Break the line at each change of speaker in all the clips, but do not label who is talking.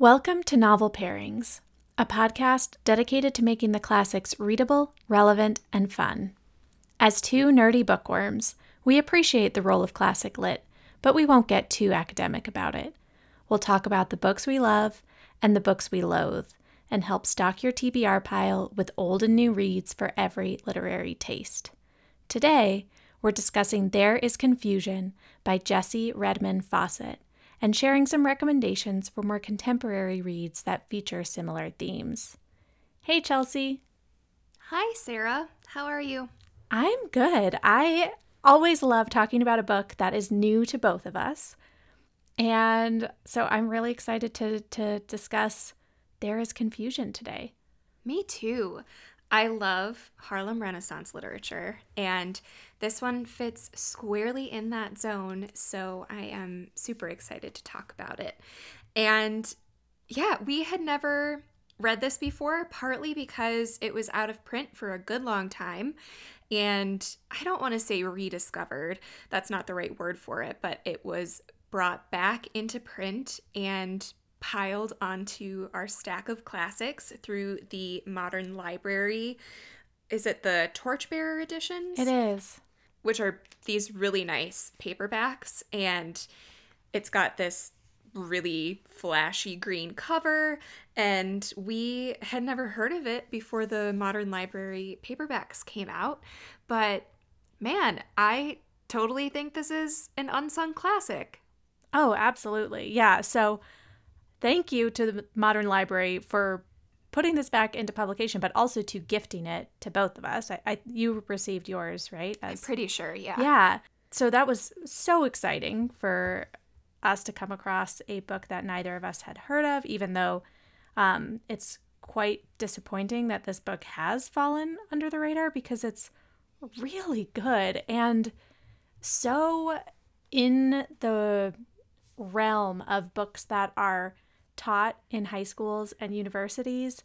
Welcome to Novel Pairings, a podcast dedicated to making the classics readable, relevant, and fun. As two nerdy bookworms, we appreciate the role of classic lit, but we won't get too academic about it. We'll talk about the books we love and the books we loathe, and help stock your TBR pile with old and new reads for every literary taste. Today, we're discussing There Is Confusion by Jessie Redmon Fauset and sharing some recommendations for more contemporary reads that feature similar themes. Hey, Chelsea.
Hi, Sarah. How are you?
I'm good. I always love talking about a book that is new to both of us. And so I'm really excited to, to discuss There Is Confusion today.
Me too. I love Harlem Renaissance literature, and this one fits squarely in that zone. So I am super excited to talk about it. And yeah, we had never read this before, partly because it was out of print for a good long time. And I don't want to say rediscovered, that's not the right word for it, but it was brought back into print and piled onto our stack of classics through the modern library. Is it the Torchbearer editions?
It is.
Which are these really nice paperbacks. And it's got this really flashy green cover. And we had never heard of it before the modern library paperbacks came out. But man, I totally think this is an unsung classic.
Oh, absolutely. Yeah. So thank you to the Modern Library for putting this back into publication, but also to gifting it to both of us. I, I you received yours, right?
As, I'm pretty sure, yeah.
Yeah. So that was so exciting for us to come across a book that neither of us had heard of, even though um, it's quite disappointing that this book has fallen under the radar because it's really good and so in the realm of books that are taught in high schools and universities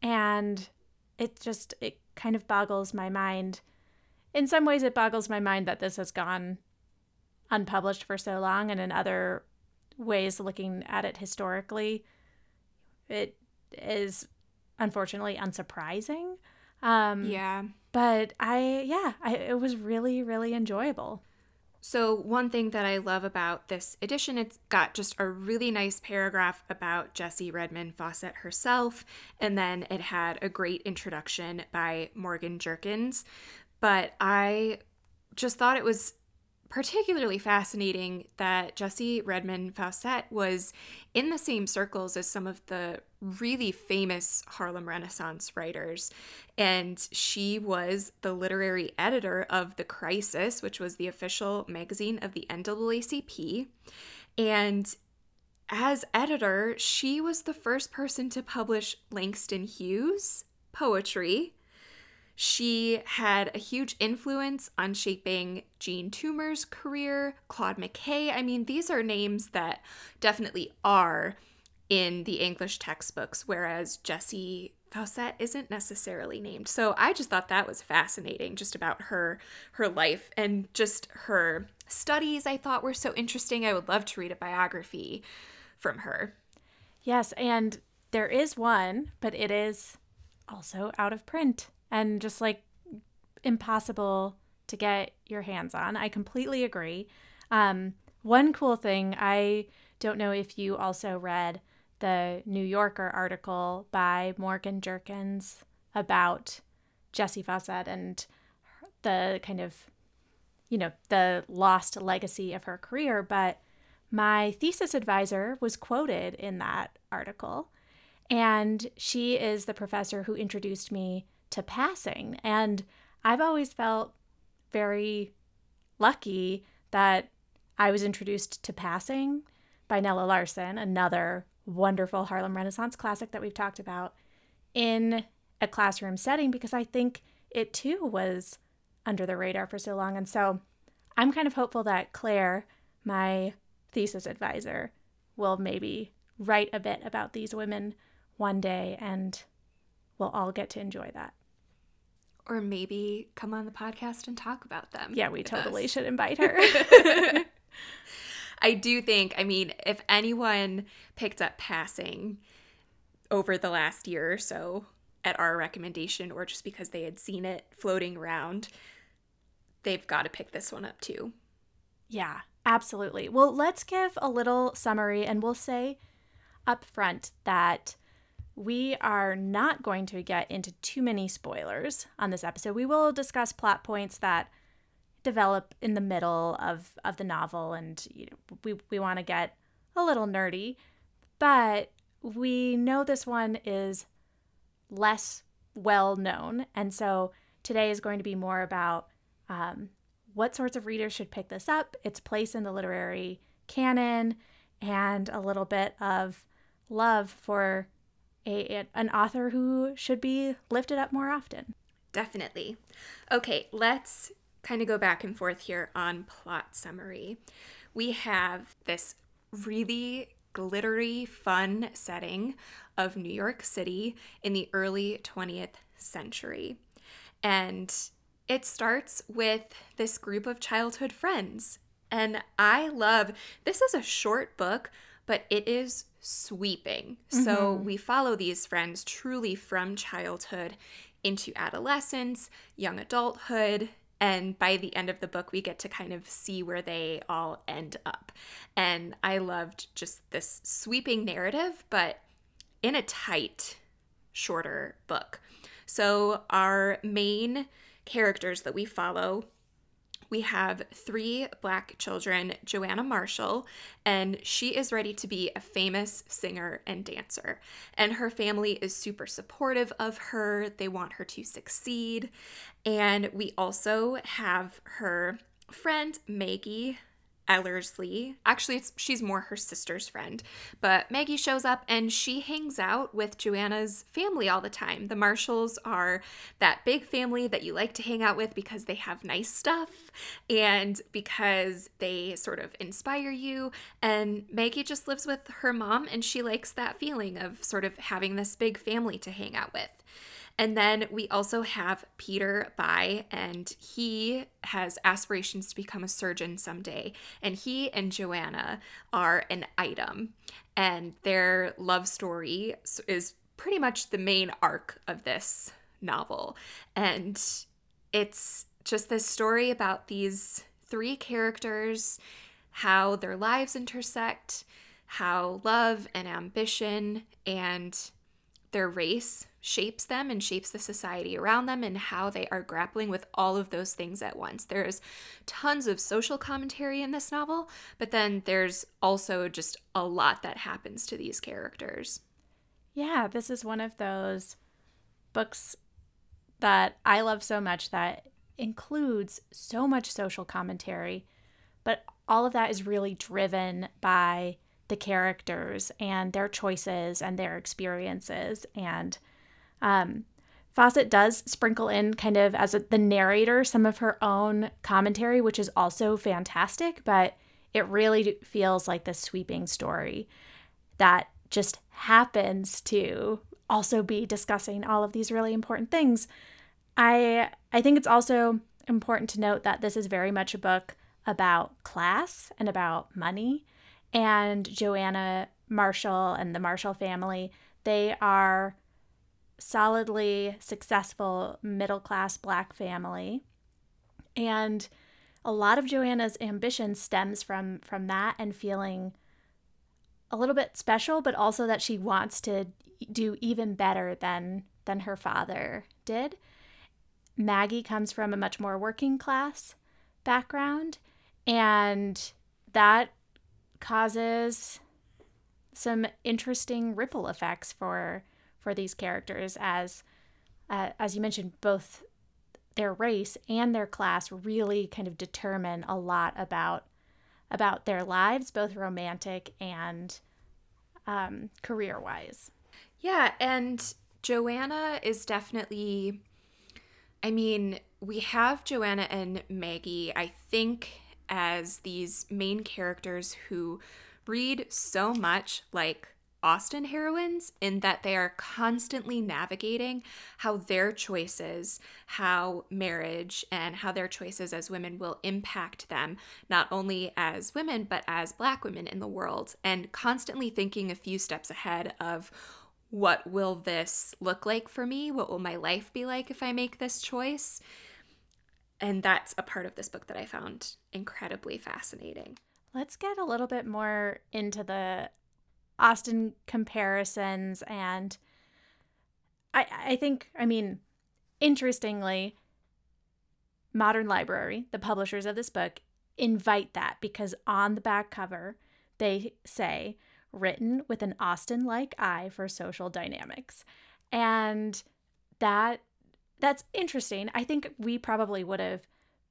and it just it kind of boggles my mind. In some ways it boggles my mind that this has gone unpublished for so long and in other ways looking at it historically it is unfortunately unsurprising.
Um yeah.
but i yeah I, it was really really enjoyable
so, one thing that I love about this edition, it's got just a really nice paragraph about Jessie Redmon Fauset herself, and then it had a great introduction by Morgan Jerkins. But I just thought it was particularly fascinating that Jessie Redmon Fauset was in the same circles as some of the really famous Harlem Renaissance writers. And she was the literary editor of The Crisis, which was the official magazine of the NAACP. And as editor, she was the first person to publish Langston Hughes poetry she had a huge influence on shaping Jean Toomer's career, Claude McKay. I mean, these are names that definitely are in the English textbooks, whereas Jessie Fauset isn't necessarily named. So I just thought that was fascinating, just about her her life and just her studies. I thought were so interesting. I would love to read a biography from her.
Yes, and there is one, but it is also out of print and just like impossible to get your hands on. I completely agree. Um, one cool thing, I don't know if you also read the New Yorker article by Morgan Jerkins about Jessie Fauset and the kind of, you know, the lost legacy of her career. But my thesis advisor was quoted in that article. And she is the professor who introduced me to passing. And I've always felt very lucky that I was introduced to Passing by Nella Larsen, another wonderful Harlem Renaissance classic that we've talked about, in a classroom setting because I think it too was under the radar for so long. And so I'm kind of hopeful that Claire, my thesis advisor, will maybe write a bit about these women one day and we'll all get to enjoy that
or maybe come on the podcast and talk about them.
Yeah, we totally us. should invite her.
I do think, I mean, if anyone picked up passing over the last year or so at our recommendation, or just because they had seen it floating around, they've got to pick this one up too.
Yeah, absolutely. Well, let's give a little summary and we'll say up front that we are not going to get into too many spoilers on this episode. We will discuss plot points that develop in the middle of, of the novel, and you know, we, we want to get a little nerdy, but we know this one is less well known. And so today is going to be more about um, what sorts of readers should pick this up, its place in the literary canon, and a little bit of love for a, an author who should be lifted up more often.
Definitely. Okay, let's kind of go back and forth here on plot summary. We have this really glittery, fun setting of New York City in the early 20th century. And it starts with this group of childhood friends. And I love this is a short book, but it is sweeping. Mm-hmm. So we follow these friends truly from childhood into adolescence, young adulthood, and by the end of the book, we get to kind of see where they all end up. And I loved just this sweeping narrative, but in a tight, shorter book. So our main characters that we follow we have three black children Joanna Marshall, and she is ready to be a famous singer and dancer. And her family is super supportive of her, they want her to succeed. And we also have her friend Maggie, Ellerslie. Actually, she's more her sister's friend. But Maggie shows up and she hangs out with Joanna's family all the time. The Marshalls are that big family that you like to hang out with because they have nice stuff and because they sort of inspire you. And Maggie just lives with her mom and she likes that feeling of sort of having this big family to hang out with. And then we also have Peter Bye, and he has aspirations to become a surgeon someday. And he and Joanna are an item, and their love story is pretty much the main arc of this novel. And it's just this story about these three characters, how their lives intersect, how love and ambition and their race shapes them and shapes the society around them and how they are grappling with all of those things at once. There's tons of social commentary in this novel, but then there's also just a lot that happens to these characters.
Yeah, this is one of those books that I love so much that includes so much social commentary, but all of that is really driven by the characters and their choices and their experiences and um, Fauset does sprinkle in, kind of as a, the narrator, some of her own commentary, which is also fantastic, but it really feels like the sweeping story that just happens to also be discussing all of these really important things. I I think it's also important to note that this is very much a book about class and about money. And Joanna Marshall and the Marshall family, they are solidly successful middle class black family. And a lot of Joanna's ambition stems from from that and feeling a little bit special, but also that she wants to do even better than than her father did. Maggie comes from a much more working class background, and that causes some interesting ripple effects for for these characters as uh, as you mentioned both their race and their class really kind of determine a lot about about their lives both romantic and um, career wise
yeah and joanna is definitely i mean we have joanna and maggie. I think as these main characters who read so much like Austen heroines in that they are constantly navigating how their choices, how marriage, and how their choices as women will impact them, not only as women, but as Black women in the world, and constantly thinking a few steps ahead of what will this look like for me? What will my life be like if I make this choice? And that's a part of this book that I found incredibly fascinating.
Let's get a little bit more into the Austen comparisons and I I think I mean interestingly Modern Library, the publishers of this book, invite that because on the back cover they say written with an Austen like eye for social dynamics. And that that's interesting. I think we probably would have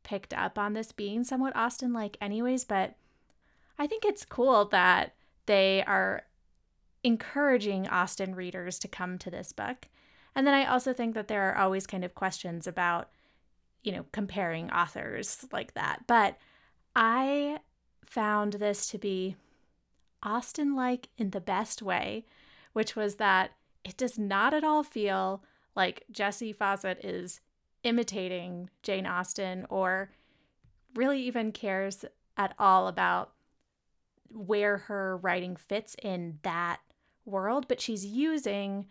picked up on this being somewhat Austen like, anyways, but I think it's cool that they are encouraging Austen readers to come to this book. And then I also think that there are always kind of questions about, you know, comparing authors like that. But I found this to be Austen like in the best way, which was that it does not at all feel like Jessie Fauset is imitating Jane Austen or really even cares at all about where her writing fits in that world, but she's using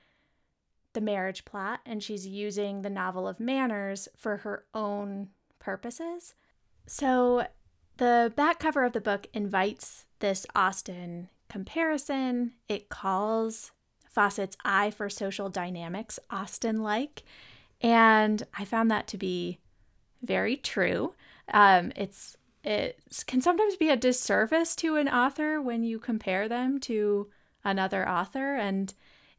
the marriage plot and she's using the novel of manners for her own purposes. So the back cover of the book invites this Austen comparison. It calls Fauset's eye for social dynamics Austen like. And I found that to be very true. Um, it's it can sometimes be a disservice to an author when you compare them to another author. And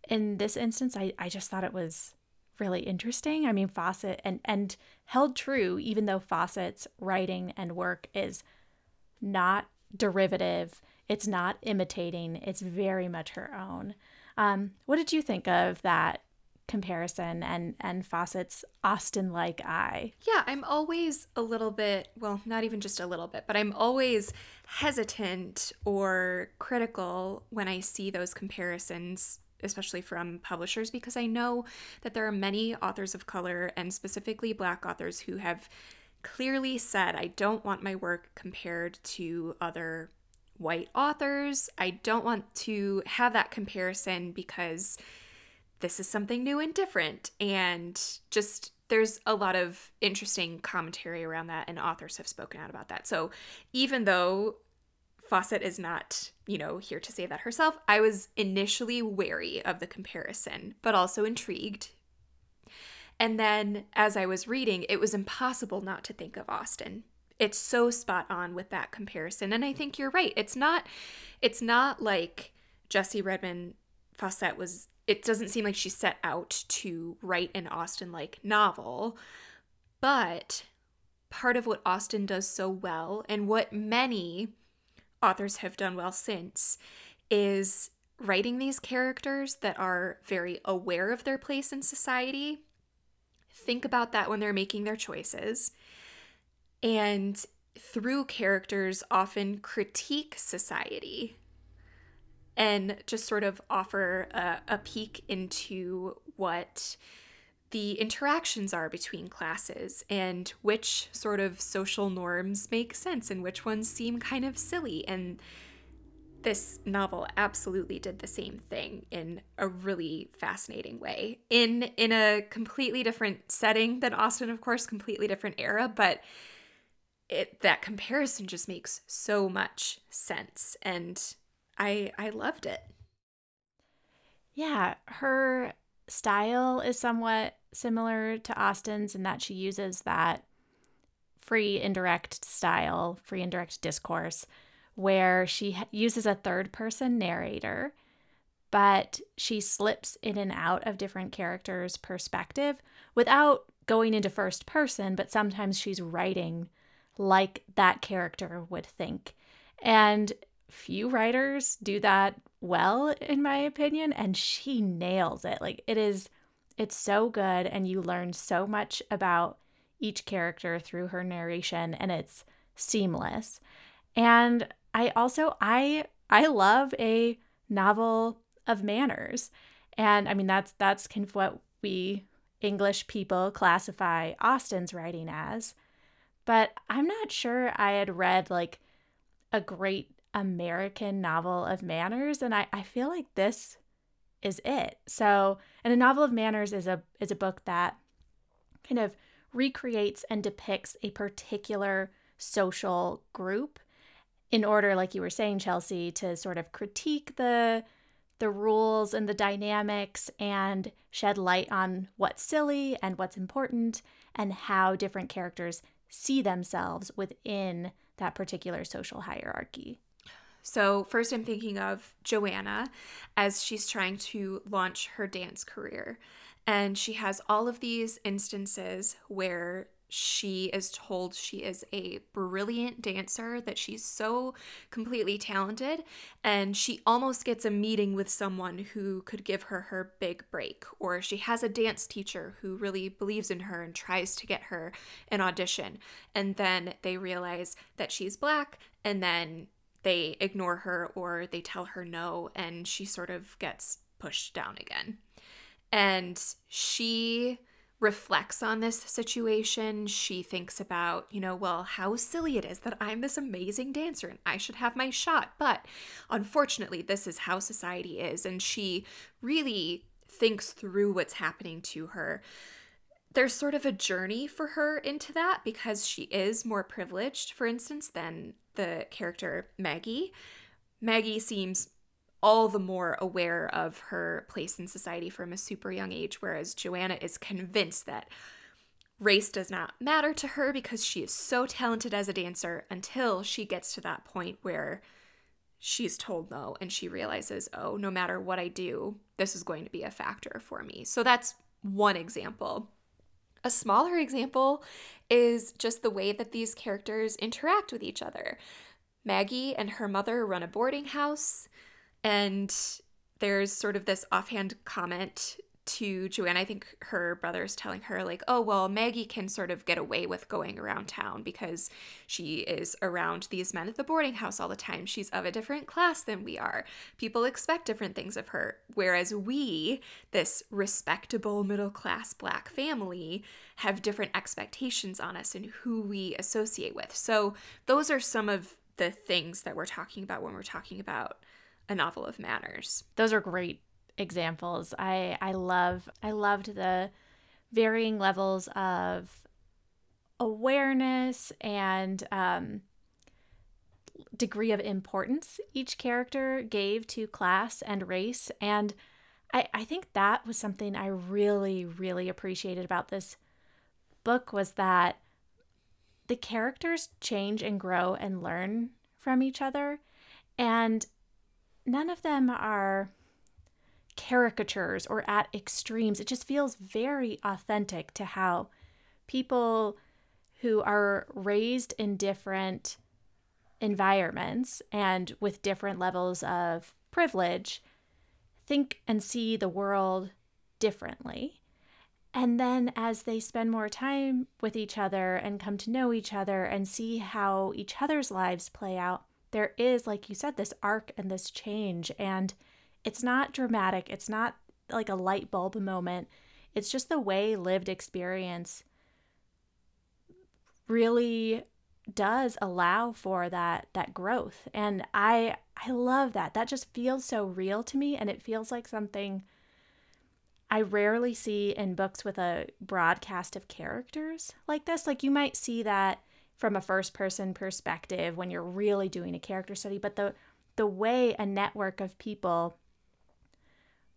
in this instance, I, I just thought it was really interesting. I mean, Fauset and and held true, even though Fauset's writing and work is not derivative. It's not imitating. It's very much her own. Um, what did you think of that comparison and and Fauset's Austen like eye?
Yeah, I'm always a little bit, well, not even just a little bit, but I'm always hesitant or critical when I see those comparisons especially from publishers because I know that there are many authors of color and specifically black authors who have clearly said, I don't want my work compared to other white authors. I don't want to have that comparison because this is something new and different. And just there's a lot of interesting commentary around that, and authors have spoken out about that. So even though Fauset is not, you know, here to say that herself, I was initially wary of the comparison, but also intrigued and then as I was reading, it was impossible not to think of Austen. It's so spot on with that comparison. And I think you're right. It's not it's not like Jessie Redmon Fauset was it doesn't seem like she set out to write an Austen like novel, but part of what Austen does so well and what many authors have done well since is writing these characters that are very aware of their place in society think about that when they're making their choices. And through characters, often critique society and just sort of offer a, a peek into what the interactions are between classes and which sort of social norms make sense and which ones seem kind of silly. And this novel absolutely did the same thing in a really fascinating way in in a completely different setting than Austen of course completely different era but it that comparison just makes so much sense and I I loved it.
Yeah, her style is somewhat similar to Austen's in that she uses that free indirect style, free indirect discourse where she uses a third person narrator, but she slips in and out of different characters' perspective without going into first person, but sometimes she's writing like that character would think. And few writers do that well, in my opinion, and she nails it. Like, it is, it's so good, and you learn so much about each character through her narration, and it's seamless. And I also I I love a novel of manners. And I mean that's that's kind of what we English people classify Austen's writing as. But I'm not sure I had read like a great American novel of manners. And I, I feel like this is it. So, and a novel of manners is a is a book that kind of recreates and depicts a particular social group in order like you were saying Chelsea to sort of critique the the rules and the dynamics and shed light on what's silly and what's important and how different characters see themselves within that particular social hierarchy.
So, first, I'm thinking of Joanna as she's trying to launch her dance career. And she has all of these instances where she is told she is a brilliant dancer, that she's so completely talented, and she almost gets a meeting with someone who could give her her big break. Or she has a dance teacher who really believes in her and tries to get her an audition. And then they realize that she's black, and then they ignore her or they tell her no, and she sort of gets pushed down again. And she reflects on this situation. She thinks about, you know, well, how silly it is that I'm this amazing dancer and I should have my shot. But unfortunately, this is how society is. And she really thinks through what's happening to her. There's sort of a journey for her into that because she is more privileged, for instance, than the character Maggie. Maggie seems all the more aware of her place in society from a super young age, whereas Joanna is convinced that race does not matter to her because she is so talented as a dancer until she gets to that point where she's told no and she realizes, oh, no matter what I do, this is going to be a factor for me. So that's one example. A smaller example is just the way that these characters interact with each other. Maggie and her mother run a boarding house. And there's sort of this offhand comment to Joanne. I think her brother's telling her, like, oh, well, Maggie can sort of get away with going around town because she is around these men at the boarding house all the time. She's of a different class than we are. People expect different things of her. Whereas we, this respectable middle class black family, have different expectations on us and who we associate with. So those are some of the things that we're talking about when we're talking about a novel of manners.
Those are great examples. I I love I loved the varying levels of awareness and um, degree of importance each character gave to class and race. And I, I think that was something I really, really appreciated about this book was that the characters change and grow and learn from each other. And none of them are caricatures or at extremes. It just feels very authentic to how people who are raised in different environments and with different levels of privilege think and see the world differently. And then as they spend more time with each other and come to know each other and see how each other's lives play out, there is, like you said, this arc and this change. And it's not dramatic, it's not like a light bulb moment. It's just the way lived experience really does allow for that that growth and i i love that that just feels so real to me and it feels like something i rarely see in books with a broadcast of characters like this like you might see that from a first person perspective when you're really doing a character study, but the the way a network of people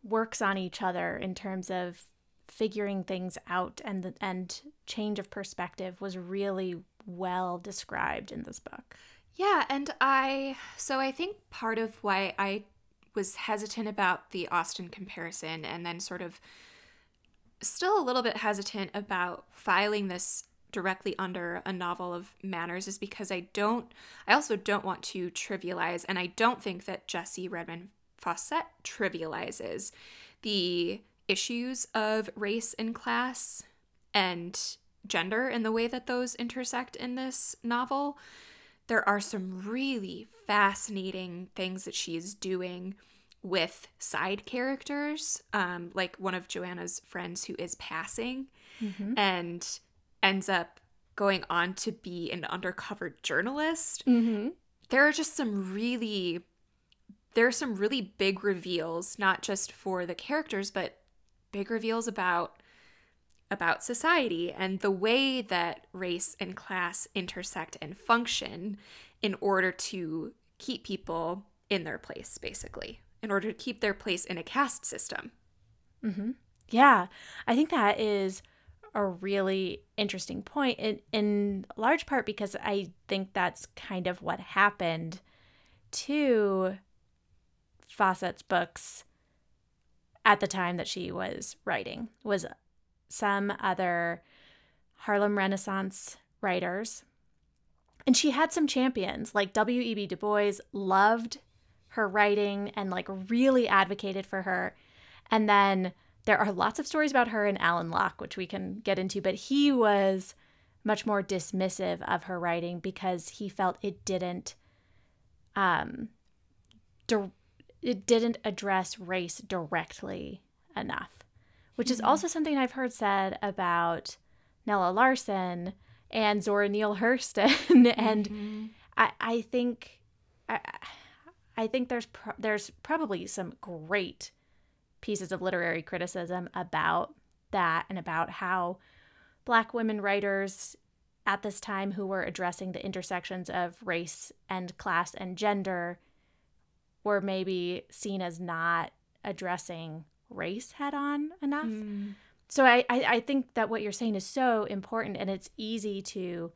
works on each other in terms of figuring things out and the, and change of perspective was really well described in this book.
Yeah, and I so I think part of why I was hesitant about the Austen comparison and then sort of still a little bit hesitant about filing this directly under a novel of manners is because I don't, I also don't want to trivialize, and I don't think that Jessie Redmon Fauset trivializes the issues of race and class and gender and the way that those intersect in this novel. There are some really fascinating things that she is doing with side characters, um, like one of Joanna's friends who is passing
Mm-hmm.
and ends up going on to be an undercover journalist.
Mm-hmm.
There are just some really there are some really big reveals, not just for the characters, but big reveals about about society and the way that race and class intersect and function in order to keep people in their place, basically, in order to keep their place in a caste system.
Mm-hmm. Yeah, I think that is a really interesting point, in, in large part because I think that's kind of what happened to Fauset's books at the time that she was writing was some other Harlem Renaissance writers. And she had some champions, like W.E.B. Du Bois loved her writing and like really advocated for her. And then there are lots of stories about her and Alain Locke, which we can get into, but he was much more dismissive of her writing because he felt it didn't um di- it didn't address race directly enough. Which is also something I've heard said about Nella Larsen and Zora Neale Hurston and I, I think I, I think there's pro- there's probably some great pieces of literary criticism about that and about how black women writers at this time who were addressing the intersections of race and class and gender were maybe seen as not addressing race head on enough. Hmm. So I, I, I think that what you're saying is so important and it's easy to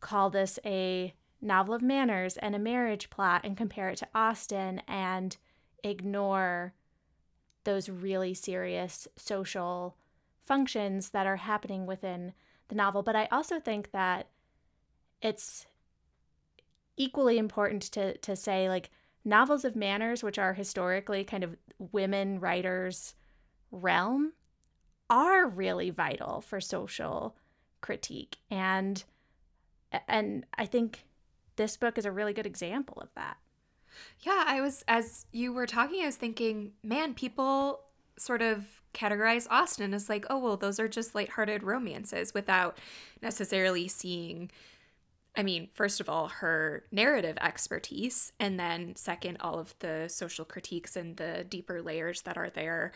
call this a novel of manners and a marriage plot and compare it to Austen and ignore those really serious social functions that are happening within the novel. But I also think that it's equally important to to say like novels of manners, which are historically kind of women writers' realm, are really vital for social critique. And and I think this book is a really good example of that.
Yeah, I was as you were talking, I was thinking, man, people sort of categorize Austen as like, oh well, those are just lighthearted romances without necessarily seeing I mean, first of all, her narrative expertise, and then second, all of the social critiques and the deeper layers that are there.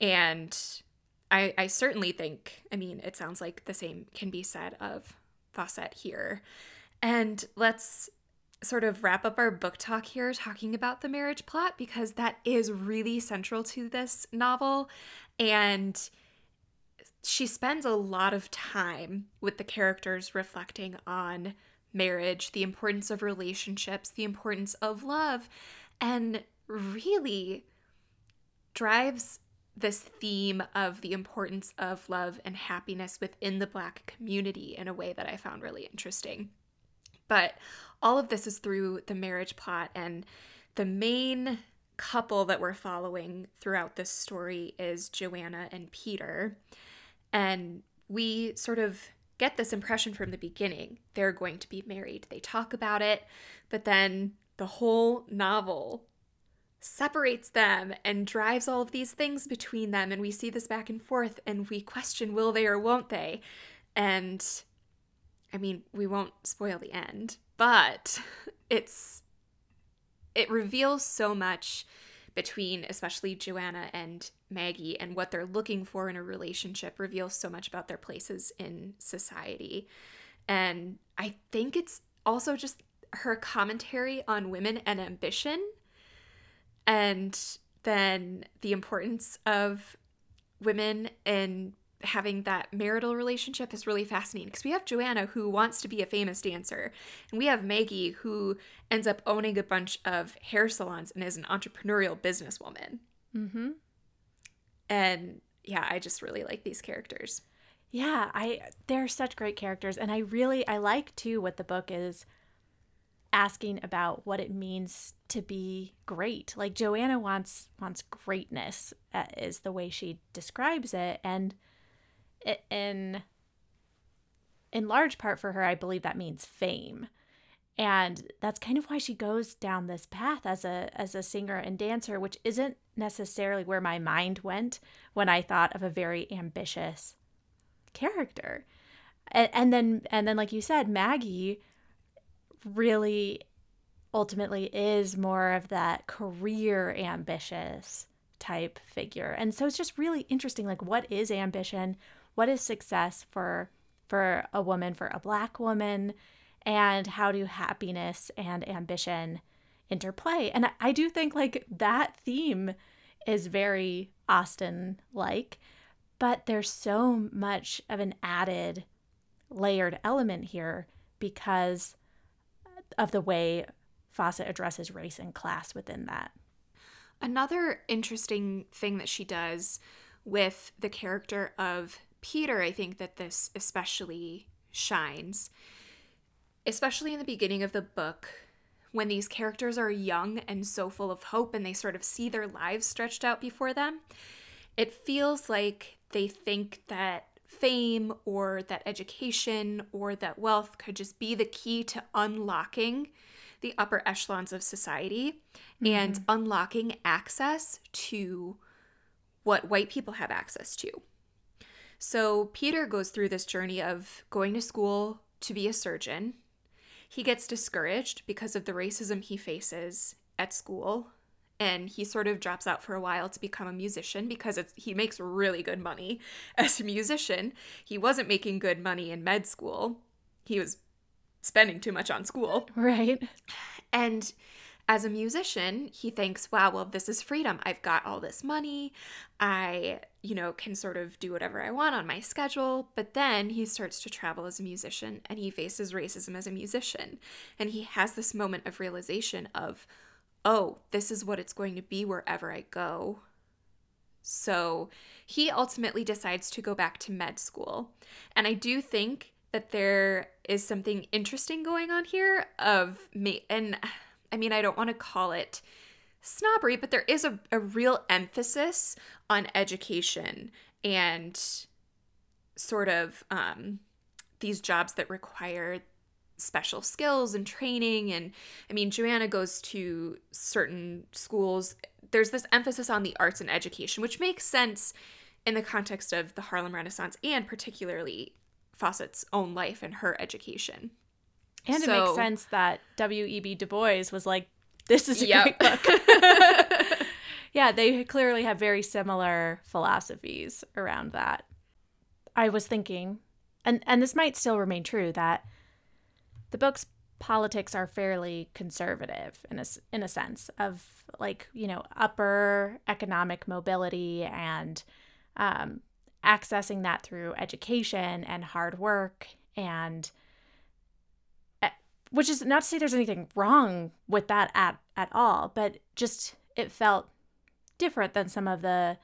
And I, I certainly think, I mean, it sounds like the same can be said of Fauset here. And let's sort of wrap up our book talk here talking about the marriage plot because that is really central to this novel. And she spends a lot of time with the characters reflecting on marriage, the importance of relationships, the importance of love, and really drives this theme of the importance of love and happiness within the Black community in a way that I found really interesting. But all of this is through the marriage plot, and the main couple that we're following throughout this story is Joanna and Peter. And we sort of get this impression from the beginning they're going to be married. They talk about it, but then the whole novel separates them and drives all of these things between them. And we see this back and forth and we question will they or won't they? And I mean, we won't spoil the end, but it's it reveals so much between especially Joanna and Maggie and what they're looking for in a relationship reveals so much about their places in society. And I think it's also just her commentary on women and ambition and then the importance of women and having that marital relationship is really fascinating because we have Joanna who wants to be a famous dancer, and we have Maggie who ends up owning a bunch of hair salons and is an entrepreneurial businesswoman.
Mm-hmm.
And yeah, I just really like these characters.
Yeah, I they're such great characters, and I really I like too what the book is asking about what it means to be great. Like Joanna wants wants greatness uh, is the way she describes it, and in in large part for her, I believe that means fame. and that's kind of why she goes down this path as a as a singer and dancer which isn't necessarily where my mind went when i thought of a very ambitious character. And, and then and then like you said maggie really ultimately is more of that career ambitious type figure. And so it's just really interesting like what is ambition what is success for for a woman for a black woman and how do happiness and ambition interplay and i do think like that theme is very austen like but there's so much of an added layered element here because of the way Fauset addresses race and class within that.
Another interesting thing that she does with the character of Peter, I think that this especially shines, especially in the beginning of the book, when these characters are young and so full of hope and they sort of see their lives stretched out before them. It feels like they think that fame or that education or that wealth could just be the key to unlocking the upper echelons of society mm-hmm. and unlocking access to what white people have access to. So Peter goes through this journey of going to school to be a surgeon. He gets discouraged because of the racism he faces at school and he sort of drops out for a while to become a musician because it's he makes really good money as a musician. He wasn't making good money in med school. He was spending too much on school.
Right.
And as a musician, he thinks, wow, well, this is freedom. I've got all this money. I, you know, can sort of do whatever I want on my schedule. But then he starts to travel as a musician and he faces racism as a musician. And he has this moment of realization of, oh, this is what it's going to be wherever I go. So he ultimately decides to go back to med school. And I do think that there is something interesting going on here of me and I mean I don't want to call it snobbery, but there is a, a real emphasis on education and sort of um, these jobs that require special skills and training and i mean joanna goes to certain schools. There's this emphasis on the arts and education which makes sense in the context of the harlem renaissance and particularly fauset's own life and her education
and so, it makes sense that w.e.b du bois was like this is a yep. great book yeah they clearly have very similar philosophies around that i was thinking and and this might still remain true that the book's politics are fairly conservative in a, in a sense of like you know upper economic mobility and um, accessing that through education and hard work and which is not to say there's anything wrong with that at at all but just it felt different than some of the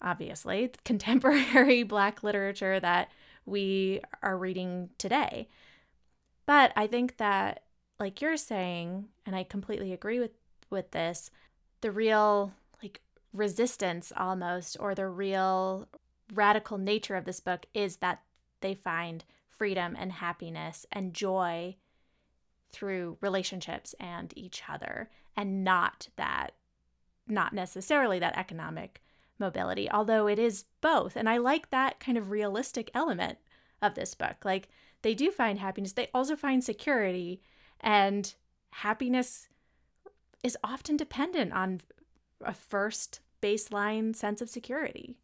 obviously contemporary black literature that we are reading today. But I think that like you're saying and I completely agree with with this, the real like resistance almost or the real radical nature of this book is that they find freedom and happiness and joy through relationships and each other and not that not necessarily that economic mobility although it is both and i like that kind of realistic element of this book like they do find happiness, they also find security. And happiness is often dependent on a first baseline sense of security.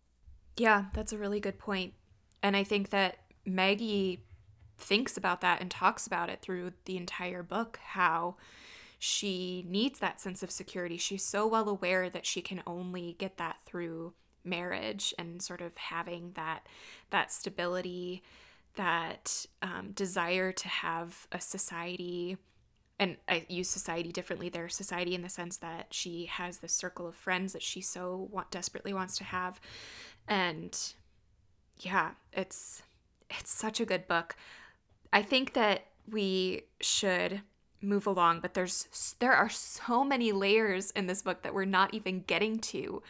Yeah, that's a really good. And I think that Maggie thinks about that and talks about it through the entire book how she needs that sense of security. She's so well aware that she can only get that through marriage and sort of having that that stability that um, desire to have a society and I use society differently there society in the sense that she has this circle of friends that she so want desperately wants to have and yeah it's it's such a good book i think that we should move along but there's there are so many layers in this book that we're not even getting to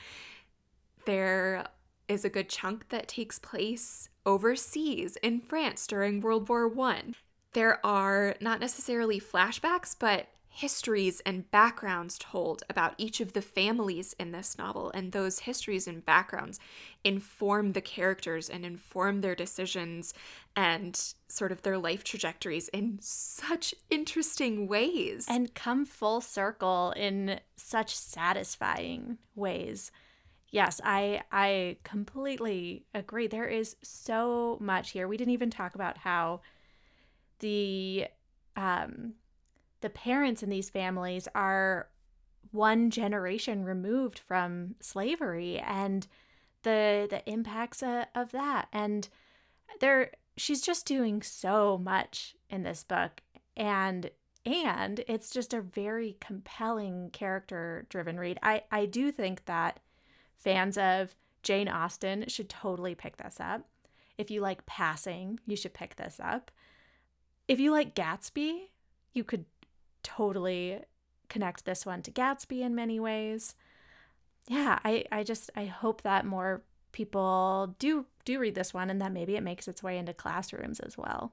there is a good chunk that takes place overseas in France during World War One. there are not necessarily flashbacks, but histories and backgrounds told about each of the families in this novel. And those histories and backgrounds inform the characters and inform their decisions and sort of their life trajectories in such interesting ways.
And come full circle in such satisfying ways. Yes, I I completely agree. There is so much here. We didn't even talk about how the um the parents in these families are one generation removed from slavery and the the impacts of, of that. And there she's just doing so much in this book. And and it's just a very compelling character driven read. I i do think that fans of jane austen should totally pick this up. If you like passing you should pick this up. If you like gatsby you could totally connect this one to Gatsby in many ways. Yeah, I, I just I hope that more people do do read this one and that maybe it makes its way into classrooms as well.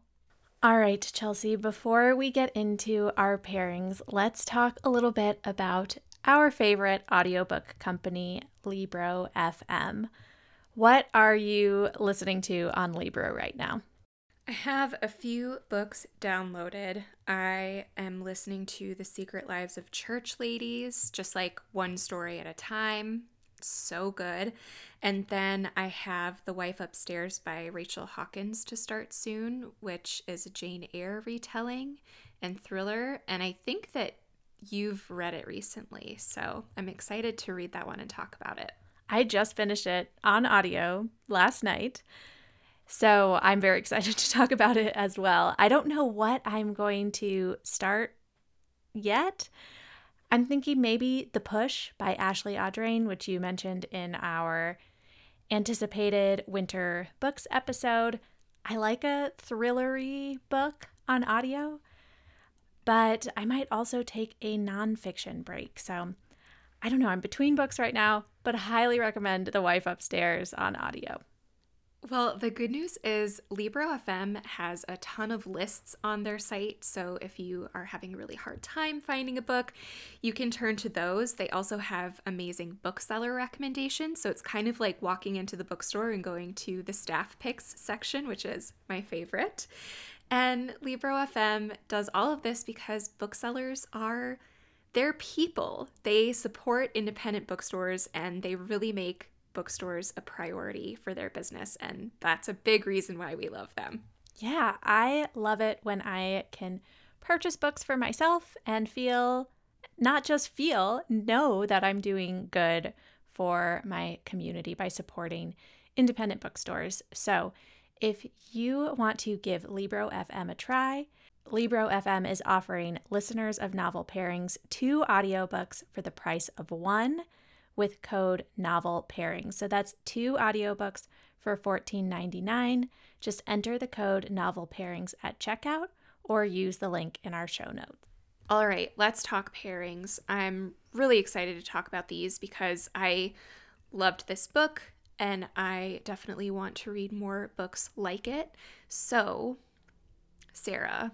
All right, Chelsea, before we get into our pairings, let's talk a little bit about our favorite audiobook company, Libro FM. What are you listening to on Libro right now?
I have a few books downloaded. I am listening to The Secret Lives of Church Ladies, just like one story at a time. So good. And then I have The Wife Upstairs by Rachel Hawkins to start soon, which is a Jane Eyre retelling and thriller. And I think that you've read it recently. So I'm excited to read that one and talk about it.
I just finished it on audio last night. So I'm very excited to talk about it as well. I don't know what I'm going to start yet. I'm thinking maybe The Push by Ashley Audrain, which you mentioned in our anticipated winter books episode. I like a thrillery book on audio, but I might also take a nonfiction break. So I don't know. I'm between books right now, but highly recommend The Wife Upstairs on audio.
Well, the good news is Libro FM has a ton of lists on their site. So if you are having a really hard time finding a book, you can turn to those. They also have amazing bookseller recommendations. So it's kind of like walking into the bookstore and going to the staff picks section, which is my favorite. And Libro FM does all of this because booksellers are they're people. They support independent bookstores and they really make bookstores a priority for their business. And that's a big reason why we love them.
Yeah, I love it when I can purchase books for myself and feel, not just feel, know that I'm doing good for my community by supporting independent bookstores. So, if you want to give Libro FM a try, Libro FM is offering listeners of novel pairings two audiobooks for the price of one with code novel pairing. So that's two audiobooks for $14.99. Just enter the code novel pairings at checkout or use the link in our show notes.
All right, let's talk pairings. I'm really excited to talk about these because I loved this book and I definitely want to read more books like it. So, Sarah,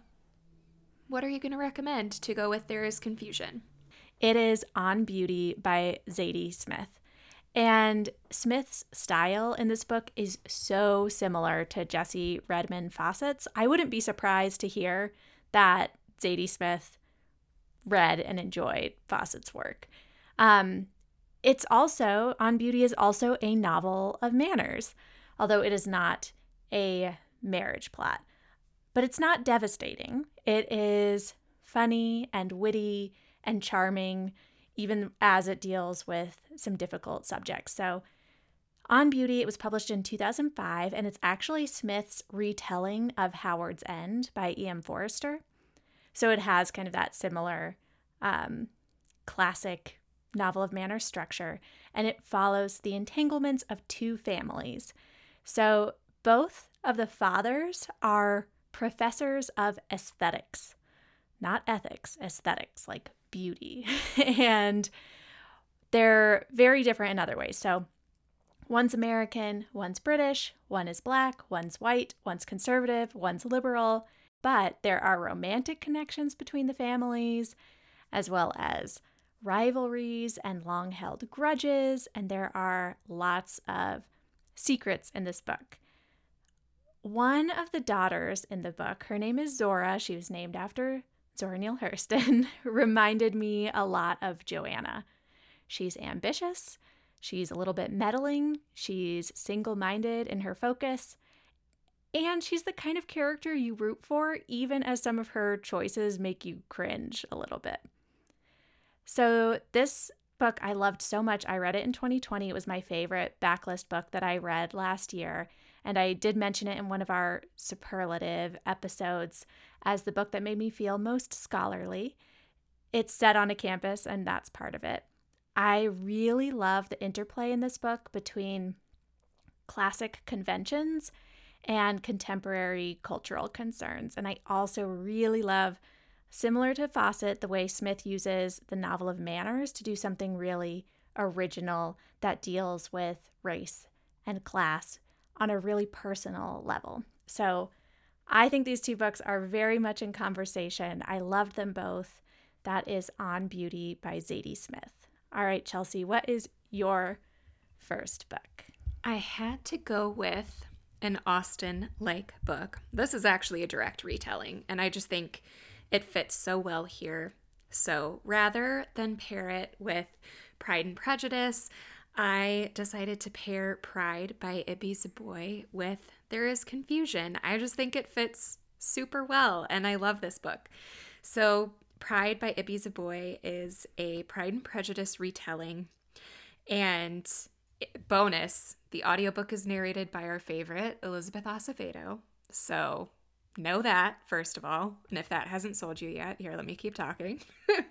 what are you going to recommend to go with There is Confusion?
It is On Beauty by Zadie Smith. And Smith's style in this book is so similar to Jessie Redmon Fauset's. I wouldn't be surprised to hear that Zadie Smith read and enjoyed Fauset's work. Um, it's also, On Beauty is also a novel of manners, although it is not a marriage plot. But it's not devastating. It is funny and witty and charming, even as it deals with some difficult subjects. So, on Beauty, it was published in 2005, and it's actually Smith's retelling of Howard's End by E.M. Forster. So it has kind of that similar um, classic novel of manner structure, and it follows the entanglements of two families. So both of the fathers are professors of aesthetics, not ethics, aesthetics, like beauty. and they're very different in other ways. So one's American, one's British, one is black, one's white, one's conservative, one's liberal, But there are romantic connections between the families, as well as rivalries and long held grudges, and there are lots of secrets in this book. One of the daughters in the book, her name is Zora, she was named after Zora Neale Hurston, reminded me a lot of Joanna. She's ambitious, she's a little bit meddling, she's single minded in her focus, and she's the kind of character you root for, even as some of her choices make you cringe a little bit. So, this book I loved so much. I read it in 2020. It was my favorite backlist book that I read last year. And I did mention it in one of our superlative episodes as the book that made me feel most scholarly. It's set on a campus, and that's part of it. I really love the interplay in this book between classic conventions and contemporary cultural concerns. And I also really love Similar to Fauset, the way Smith uses the novel of manners to do something really original that deals with race and class on a really personal level. So I think these two books are very much in conversation. I loved them both. That is On Beauty by Zadie Smith. All right, Chelsea, what is your first book?
I had to go with an Austen like book. This is actually a direct retelling, and I just think it fits so well here. So rather than pair it with Pride and Prejudice, I decided to pair Pride by Ibi Zoboi with There is Confusion. I just think it fits super well, and I love this book. So, Pride by Ibi Zoboi is a Pride and Prejudice retelling. And bonus, the audiobook is narrated by our favorite, Elizabeth Acevedo. So, know that, first of all. And if that hasn't sold you yet, here, let me keep talking.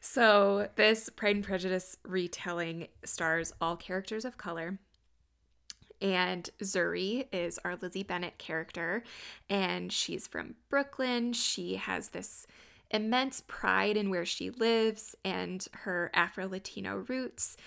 so, this Pride and Prejudice retelling stars all characters of color. And Zuri is our Lizzie Bennet character, and she's from Brooklyn. She has this immense pride in where she lives and her Afro Latino roots,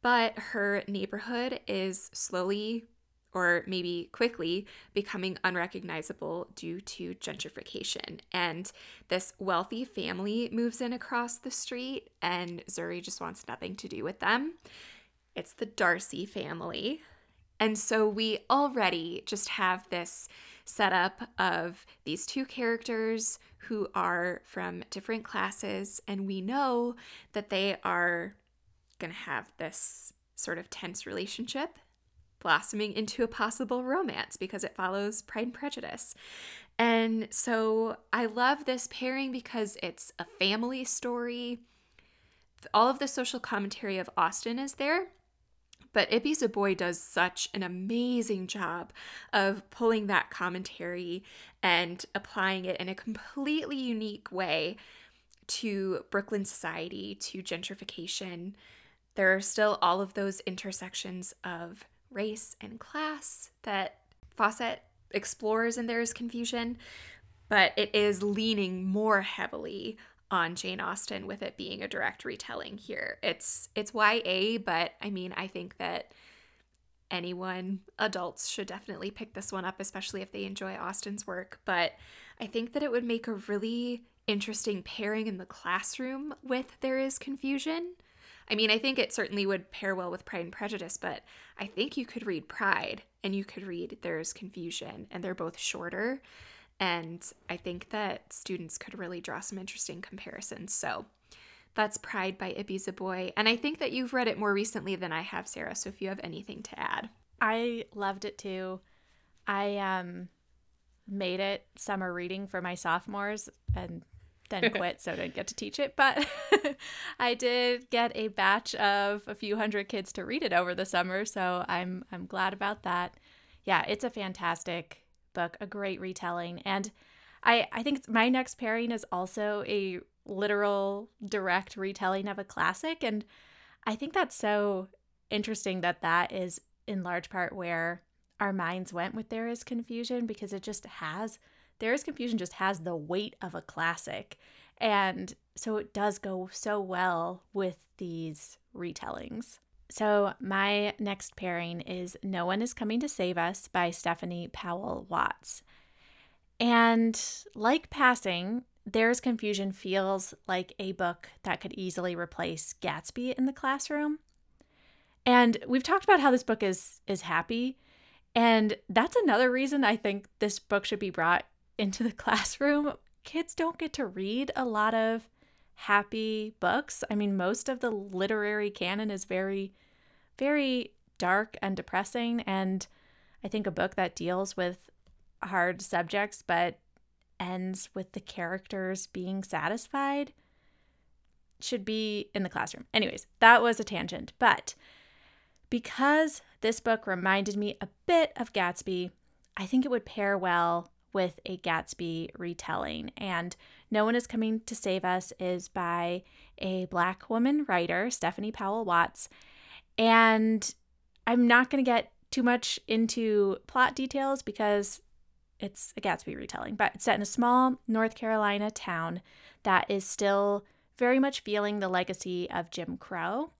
but her neighborhood is slowly or maybe quickly becoming unrecognizable due to gentrification. And this wealthy family moves in across the street, and Zuri just wants nothing to do with them. It's the Darcy family. And so we already just have this setup of these two characters who are from different classes, and we know that they are going to have this sort of tense relationship blossoming into a possible romance because it follows Pride and Prejudice. And so I love this pairing because it's a family story. All of the social commentary of Austen is there. But Ibi Zoboi does such an amazing job of pulling that commentary and applying it in a completely unique way to Brooklyn society, to gentrification. There are still all of those intersections of race, and class that Fauset explores in There is Confusion, but it is leaning more heavily on Jane Austen with it being a direct retelling here. It's it's YA, but I mean, I think that anyone, adults should definitely pick this one up especially if they enjoy Austen's work, but I think that it would make a really interesting pairing in the classroom with There is Confusion I mean, I think it certainly would pair well with Pride and Prejudice, but I think you could read Pride and you could read There's Confusion, and they're both shorter. And I think that students could really draw some interesting comparisons. So that's Pride by Ibi Zoboi. And I think that you've read it more recently than I have, Sarah. So if you have anything to add.
I loved it too. I um made it summer reading for my sophomores and then quit, so I didn't get to teach it. But I did get a batch of a few hundred kids to read it over the summer, so I'm I'm glad about that. Yeah, it's a fantastic book, a great retelling, and I I think my next pairing is also a literal direct retelling of a classic, and I think that's so interesting that that is in large part where our minds went with there is confusion because it just has there is Confusion just has the weight of a classic. And so it does go so well with these retellings. So, my next pairing is No One is Coming to Save Us by Stephanie Powell Watts. And like passing, There's Confusion feels like a book that could easily replace Gatsby in the classroom. And we've talked about how this book is is happy, and that's another reason I think this book should be brought into the classroom. Kids don't get to read a lot of happy books. I mean, most of the literary canon is very very dark and depressing and I think a book that deals with hard subjects but ends with the characters being satisfied should be in the classroom. Anyways, that was a tangent, but because this book reminded me a bit of Gatsby, I think it would pair well with a Gatsby retelling. And No One is Coming to Save Us is by a Black woman writer, Stephanie Powell Watts. And I'm not going to get too much into plot details because it's a Gatsby retelling, but it's set in a small North Carolina town that is still very much feeling the legacy of Jim Crow.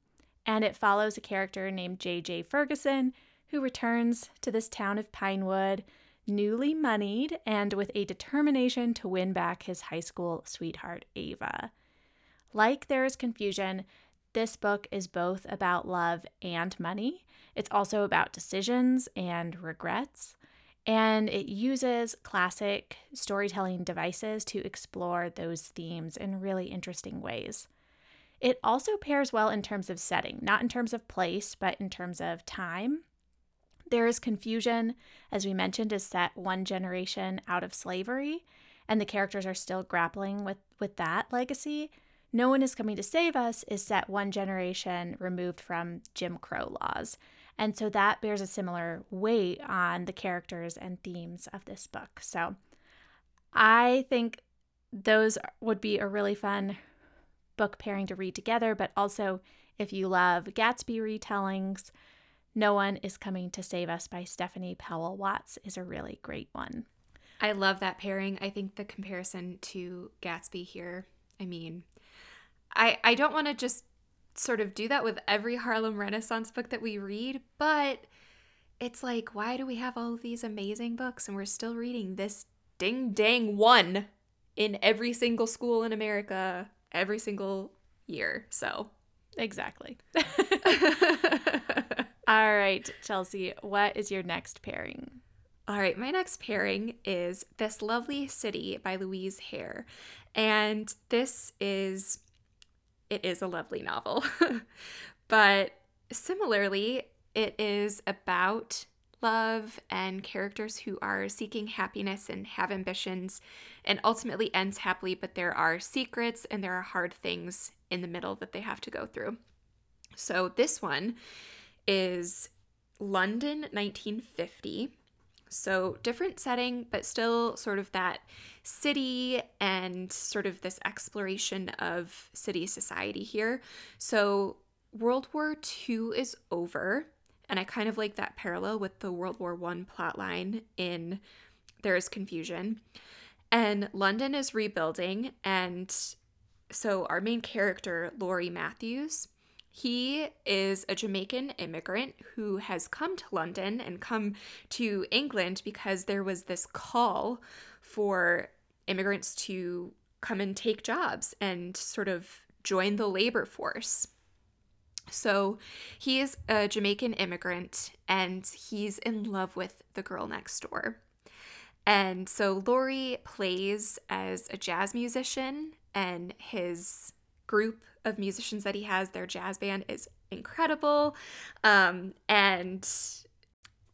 And it follows a character named J.J. Ferguson who returns to this town of Pinewood, newly moneyed and with a determination to win back his high school sweetheart, Ava. Like There is Confusion, this book is both about love and money. It's also about decisions and regrets. And it uses classic storytelling devices to explore those themes in really interesting ways. It also pairs well in terms of setting, not in terms of place, but in terms of time. There is confusion, as we mentioned, is set one generation out of slavery, and the characters are still grappling with, with that legacy. No One is Coming to Save Us is set one generation removed from Jim Crow laws. And so that bears a similar weight on the characters and themes of this book. So I think those would be a really fun book pairing to read together. But also, if you love Gatsby retellings, No One is Coming to Save Us by Stephanie Powell Watts is a really great one.
I love that pairing. I think the comparison to Gatsby here, I mean, I, I don't want to just sort of do that with every Harlem Renaissance book that we read, but it's like, why do we have all of these amazing books and we're still reading this ding dang one in every single school in America every single year? So,
exactly. all right, Chelsea, what is your next pairing?
All right, my next pairing is This Lovely City by Louise Hare. And this is it is a lovely novel. but similarly, it is about love and characters who are seeking happiness and have ambitions and ultimately ends happily, but there are secrets and there are hard things in the middle that they have to go through. So this one is London 1950. So different setting, but still sort of that city and sort of this exploration of city society here. So World War II is over, and I kind of like that parallel with the World War One plotline in There is Confusion. And London is rebuilding, and so our main character, Lawrie Matthews, he is a Jamaican immigrant who has come to London and come to England because there was this call for immigrants to come and take jobs and sort of join the labor force. So he is a Jamaican immigrant and he's in love with the girl next door. And so Lawrie plays as a jazz musician, and his group of musicians that he has, their jazz band, is incredible. Um, and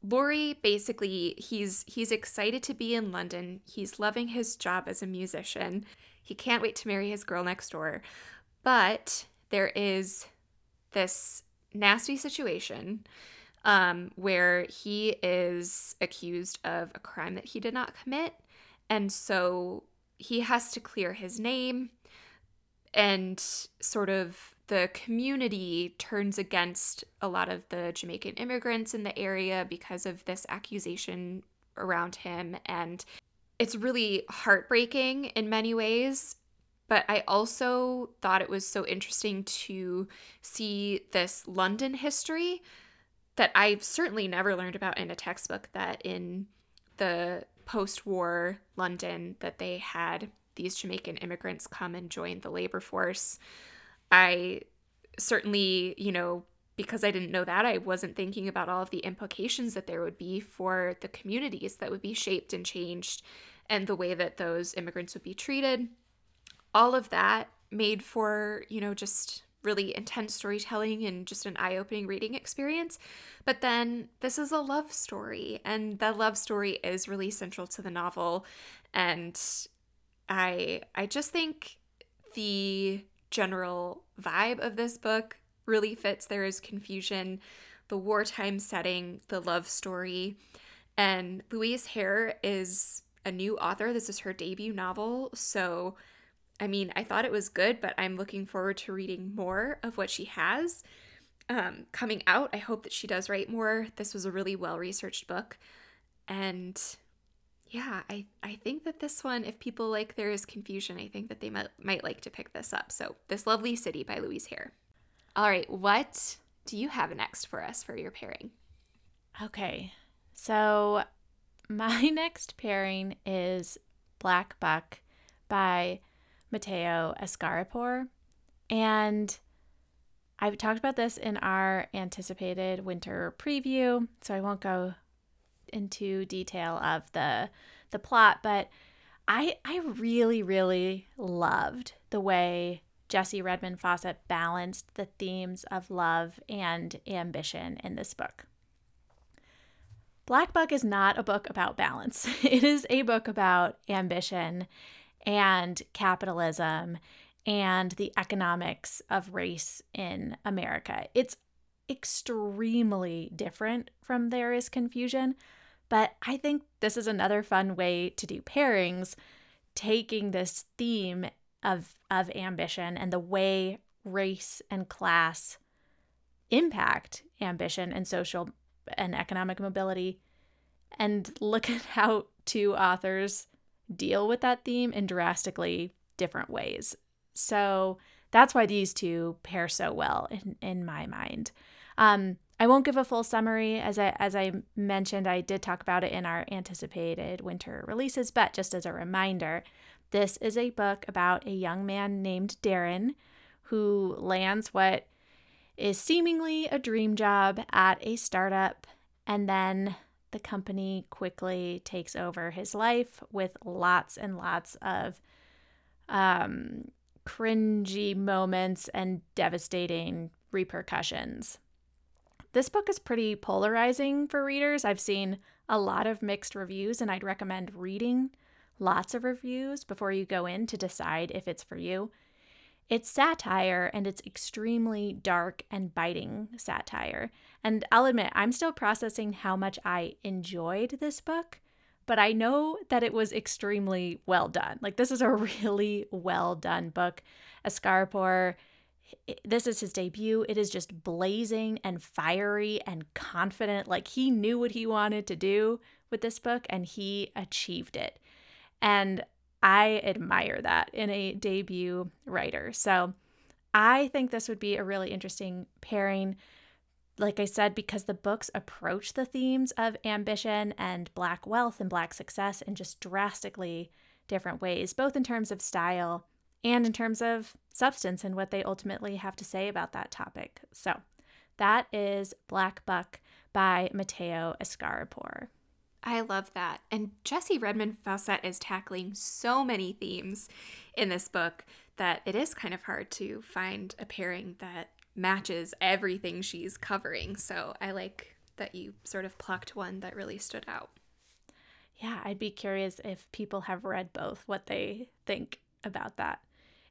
Lawrie basically he's he's excited to be in London. He's loving his job as a musician. He can't wait to marry his girl next door. But there is this nasty situation um, where he is accused of a crime that he did not commit. And so he has to clear his name and sort of the community turns against a lot of the Jamaican immigrants in the area because of this accusation around him. And it's really heartbreaking in many ways. But I also thought it was so interesting to see this London history that I've certainly never learned about in a textbook that in the post war London that they had these Jamaican immigrants come and join the labor force. I certainly, you know, because I didn't know that, I wasn't thinking about all of the implications that there would be for the communities that would be shaped and changed and the way that those immigrants would be treated. All of that made for, you know, just really intense storytelling and just an eye opening reading experience. But then this is a love story, and that love story is really central to the novel. And I I just think the general vibe of this book really fits. There is confusion, the wartime setting, the love story. And Louise Hare is a new author. This is her debut novel. So, I mean, I thought it was good, but I'm looking forward to reading more of what she has um, coming out. I hope that she does write more. This was a really well researched book. And yeah, I, I think that this one, if people like There is Confusion, I think that they might, might like to pick this up. So, This Lovely City by Louise Hare. All right, what do you have next for us for your pairing?
Okay, so my next pairing is Black Buck by Mateo Askaripour. And I've talked about this in our anticipated winter preview, so I won't go into detail of the the plot, but I I really really loved the way Jessie Redmon Fauset balanced the themes of love and ambition in this book. Black Buck is not a book about balance. It is a book about ambition and capitalism and the economics of race in America. It's extremely different from There is Confusion, but I think this is another fun way to do pairings, taking this theme of of ambition and the way race and class impact ambition and social and economic mobility and look at how two authors deal with that theme in drastically different ways. So that's why these two pair so well in, in my mind. Um, I won't give a full summary as I as I mentioned I did talk about it in our anticipated winter releases but just as a reminder this is a book about a young man named Darren who lands what is seemingly a dream job at a startup, and then the company quickly takes over his life with lots and lots of um, cringy moments and devastating repercussions. This book is pretty polarizing for readers. I've seen a lot of mixed reviews, and I'd recommend reading lots of reviews before you go in to decide if it's for you. It's satire and it's extremely dark and biting satire. And I'll admit, I'm still processing how much I enjoyed this book, but I know that it was extremely well done. Like, this is a really well done book. Askaripour, this is his debut. It is just blazing and fiery and confident. Like, he knew what he wanted to do with this book and he achieved it. And I admire that in a debut writer. So I think this would be a really interesting pairing. Like I said, because the books approach the themes of ambition and Black wealth and Black success in just drastically different ways, both in terms of style and in terms of substance and what they ultimately have to say about that topic. So that is Black Buck by Mateo Askaripour.
I love that. And Jessie Redmon Fauset is tackling so many themes in this book that it is kind of hard to find a pairing that matches everything she's covering. So I like that you sort of plucked one that really stood out.
Yeah, I'd be curious if people have read both, what they think about that.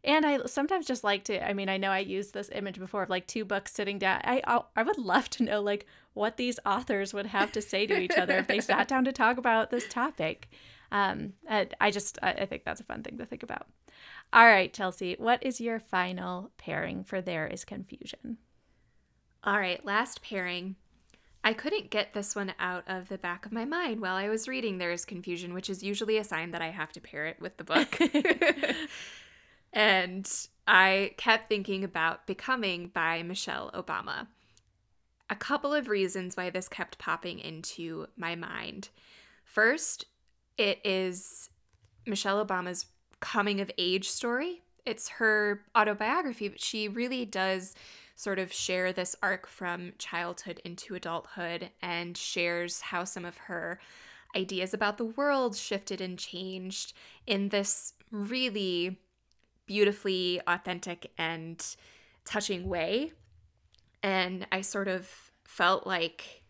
And I sometimes just like to. I mean, I know I used this image before of like two books sitting down. I I would love to know like what these authors would have to say to each other if they sat down to talk about this topic. Um, I just I, I think that's a fun thing to think about. All right, Chelsea, what is your final pairing for There Is Confusion?
All right, last pairing. I couldn't get this one out of the back of my mind while I was reading There Is Confusion, which is usually a sign that I have to pair it with the book. And I kept thinking about Becoming by Michelle Obama. A couple of reasons why this kept popping into my mind. First, It is Michelle Obama's coming of age story. It's her autobiography, but she really does sort of share this arc from childhood into adulthood and shares how some of her ideas about the world shifted and changed in this really beautifully authentic and touching way. And I sort of felt like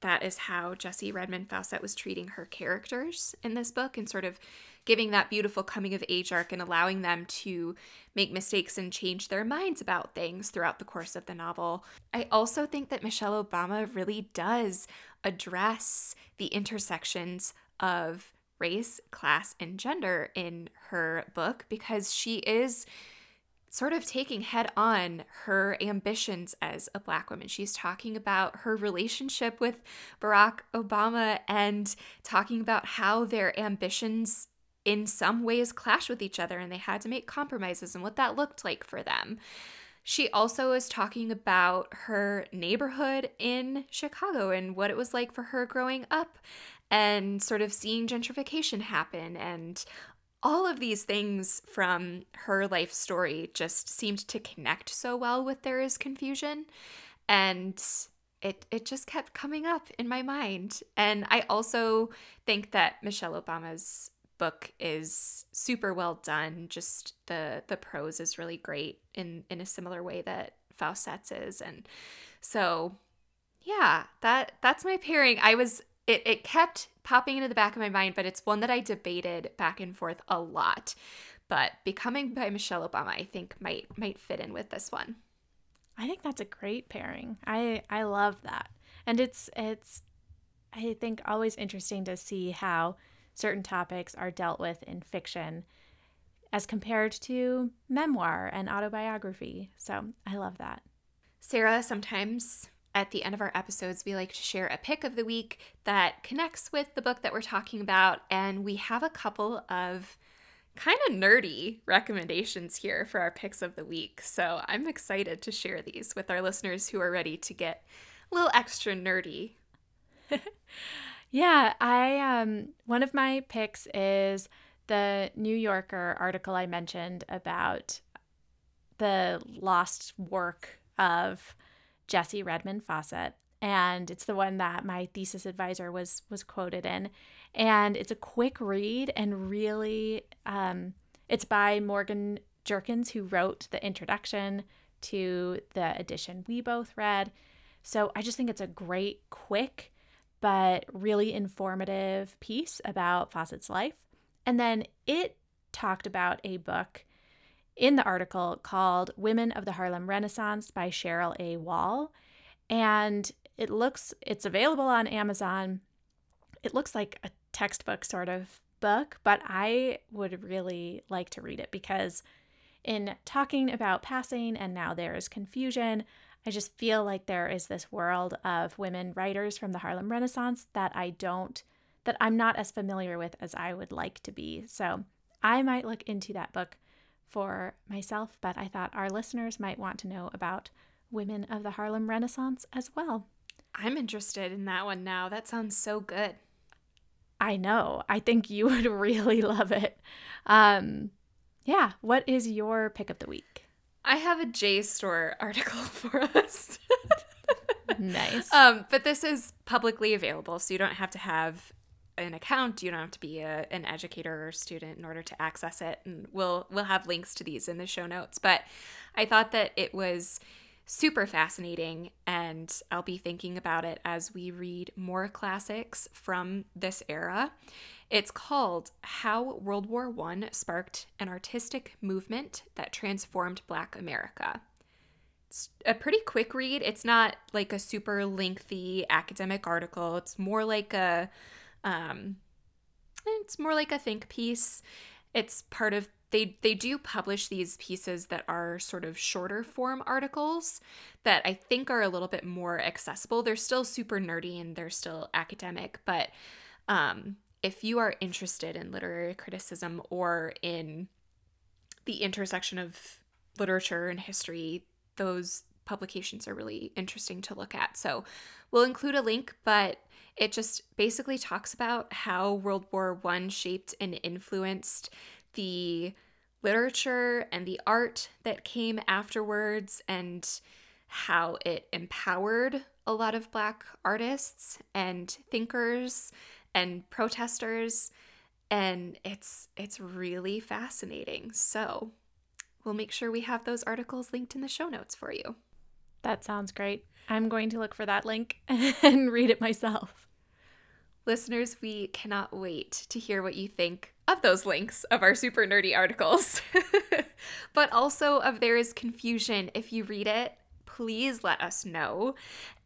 that is how Jessie Redmon Fauset was treating her characters in this book and sort of giving that beautiful coming of age arc and allowing them to make mistakes and change their minds about things throughout the course of the novel. I also think that Michelle Obama really does address the intersections of race, class, and gender in her book because she is sort of taking head on her ambitions as a black woman. She's talking about her relationship with Barack Obama and talking about how their ambitions in some ways clash with each other and they had to make compromises and what that looked like for them. She also is talking about her neighborhood in Chicago and what it was like for her growing up and sort of seeing gentrification happen. And all of these things from her life story just seemed to connect so well with there is confusion. And it it just kept coming up in my mind. And i also think that michelle obama's book is super well done. Just the the prose is really great in in a similar way that Fauset's is, and so yeah, that that's my pairing. I was it it kept popping into the back of my mind, but it's one that I debated back and forth a lot. But Becoming by Michelle Obama, I think might might fit in with this one.
I think that's a great pairing. I I love that. And it's it's I think always interesting to see how certain topics are dealt with in fiction as compared to memoir and autobiography. So I love that.
Sarah, sometimes at the end of our episodes, we like to share a pick of the week that connects with the book that we're talking about. And we have a couple of kind of nerdy recommendations here for our picks of the week. So I'm excited to share these with our listeners who are ready to get a little extra nerdy.
Yeah, I um one of my picks is the New Yorker article I mentioned about the lost work of Jessie Redmon Fauset and it's the one that my thesis advisor was was quoted in and it's a quick read and really um, it's by Morgan Jerkins who wrote the introduction to the edition we both read. So I just think it's a great quick but really informative piece about Fauset's life. And then it talked about a book in the article called Women of the Harlem Renaissance by Cheryl A. Wall. And it looks, it's available on Amazon. It looks like a textbook sort of book, but I would really like to read it because in talking about passing and now there is confusion, I just feel like there is this world of women writers from the Harlem Renaissance that I don't, that I'm not as familiar with as I would like to be. So I might look into that book for myself, but I thought our listeners might want to know about women of the Harlem Renaissance as well.
I'm interested in that one now. That sounds so good.
I know. I think you would really love it. Um, yeah. What is your pick of the week?
I have a JSTOR article for us.
nice.
Um, but this is publicly available, so you don't have to have an account. You don't have to be a, an educator or student in order to access it. And we'll we'll have links to these in the show notes. But I thought that it was super fascinating and I'll be thinking about it as we read more classics from this era. It's called How World War I Sparked an Artistic Movement That Transformed Black America. It's a pretty quick read. It's not like a super lengthy academic article. It's more like a um it's more like a think piece. It's part of they they do publish these pieces that are sort of shorter form articles that I think are a little bit more accessible. They're still super nerdy and they're still academic, but um if you are interested in literary criticism or in the intersection of literature and history, those publications are really interesting to look at. So we'll include a link, but It just basically talks about how World War One shaped and influenced the literature and the art that came afterwards and how it empowered a lot of Black artists and thinkers and protesters. And it's it's really fascinating. So we'll make sure we have those articles linked in the show notes for you.
That sounds great. I'm going to look for that link and read it myself.
Listeners, we cannot wait to hear what you think of those links of our super nerdy articles, but also of there is confusion if you read it. Please let us know.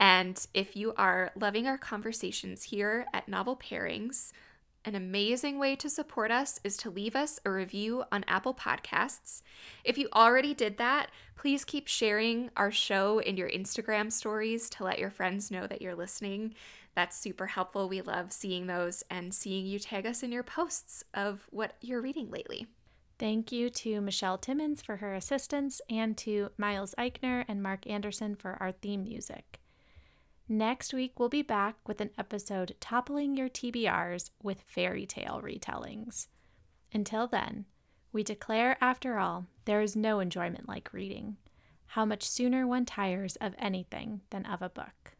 And if you are loving our conversations here at Novel Pairings, an amazing way to support us is to leave us a review on Apple Podcasts. If you already did that, please keep sharing our show in your Instagram stories to let your friends know that you're listening. That's super helpful. We love seeing those and seeing you tag us in your posts of what you're reading lately.
Thank you to Michelle Timmons for her assistance and to Miles Eichner and Mark Anderson for our theme music. Next week, we'll be back with an episode toppling your TBRs with fairy tale retellings. Until then, we declare, after all, there is no enjoyment like reading. How much sooner one tires of anything than of a book.